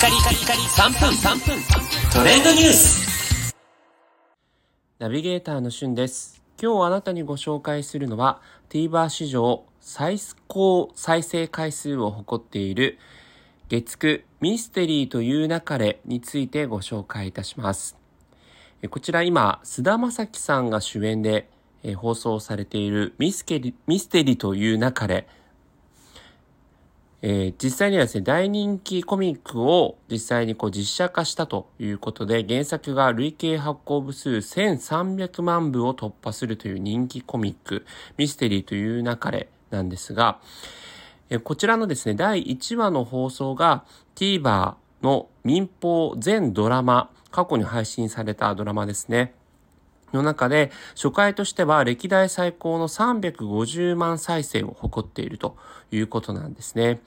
カリカリカリ3分3分トレンドニュースナビゲーターのしゅんです。今日あなたにご紹介するのは TVer 史上最高再生回数を誇っている月9ミステリーという流れについてご紹介いたします。えこちら今、菅田将暉さんが主演でえ放送されているミスケリミステリーという流れえー実際にはですね、大人気コミックを実際にこう実写化したということで、原作が累計発行部数1300万部を突破するという人気コミック、ミステリーという流れなんですが、えーこちらのですね、第1話の放送が TVer の民放全ドラマ、過去に配信されたドラマですね。の中で、初回としては歴代最高の350万再生を誇っているということなんですね。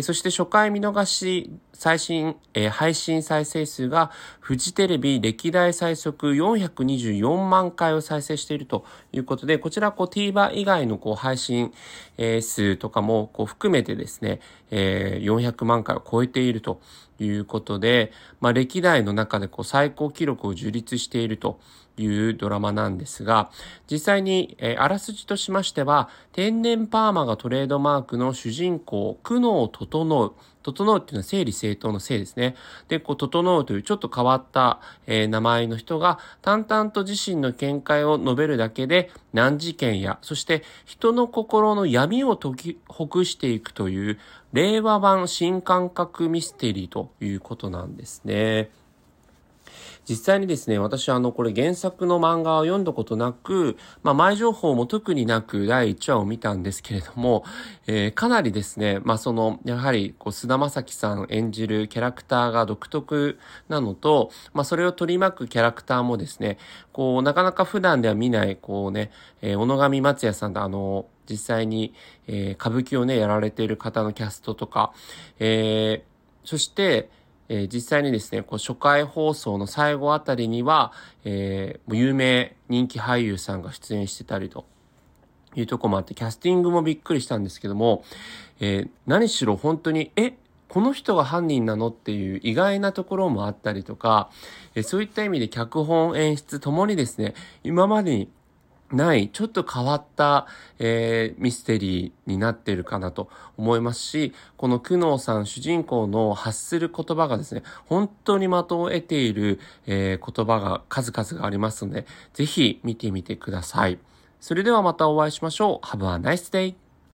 そして初回見逃し最新、えー配信再生数がフジテレビ歴代最速424万回を再生しているということで、こちらこう TVer 以外のこう配信、えー数とかもこう含めてですね、えー400万回を超えているということで、まあ、歴代の中でこう最高記録を樹立しているというドラマなんですが、実際に、えーあらすじとしましては、天然パーマがトレードマークの主人公、苦悩整う。整うっていうのは整理整頓のせいですね。で、こう、整うというちょっと変わった、えー名前の人が、淡々と自身の見解を述べるだけで、難事件や、そして人の心の闇を解きほぐしていくという、令和版新感覚ミステリーということなんですね。実際にですね、私はあの、これ原作の漫画を読んだことなく、まあ、前情報も特になく第1話を見たんですけれども、えーかなりですね、まあ、その、やはり、こう、菅田将暉さん演じるキャラクターが独特なのと、まあ、それを取り巻くキャラクターもですね、こう、なかなか普段では見ない、こうね、えー小野上松也さんとあの、実際に、えー歌舞伎をね、やられている方のキャストとか、えーそして、えー実際にですね、こう初回放送の最後あたりには、えーもう有名人気俳優さんが出演してたりと。いうとこもあって、キャスティングもびっくりしたんですけども、えー何しろ本当に、え、この人が犯人なのっていう意外なところもあったりとか、えそういった意味で脚本演出ともにですね、今までにない、ちょっと変わった、えーミステリーになっているかなと思いますし、この久能さん主人公の発する言葉がですね、本当に的を得ている、えー言葉が数々がありますので、ぜひ見てみてください。それではまたお会いしましょう。Have a nice day!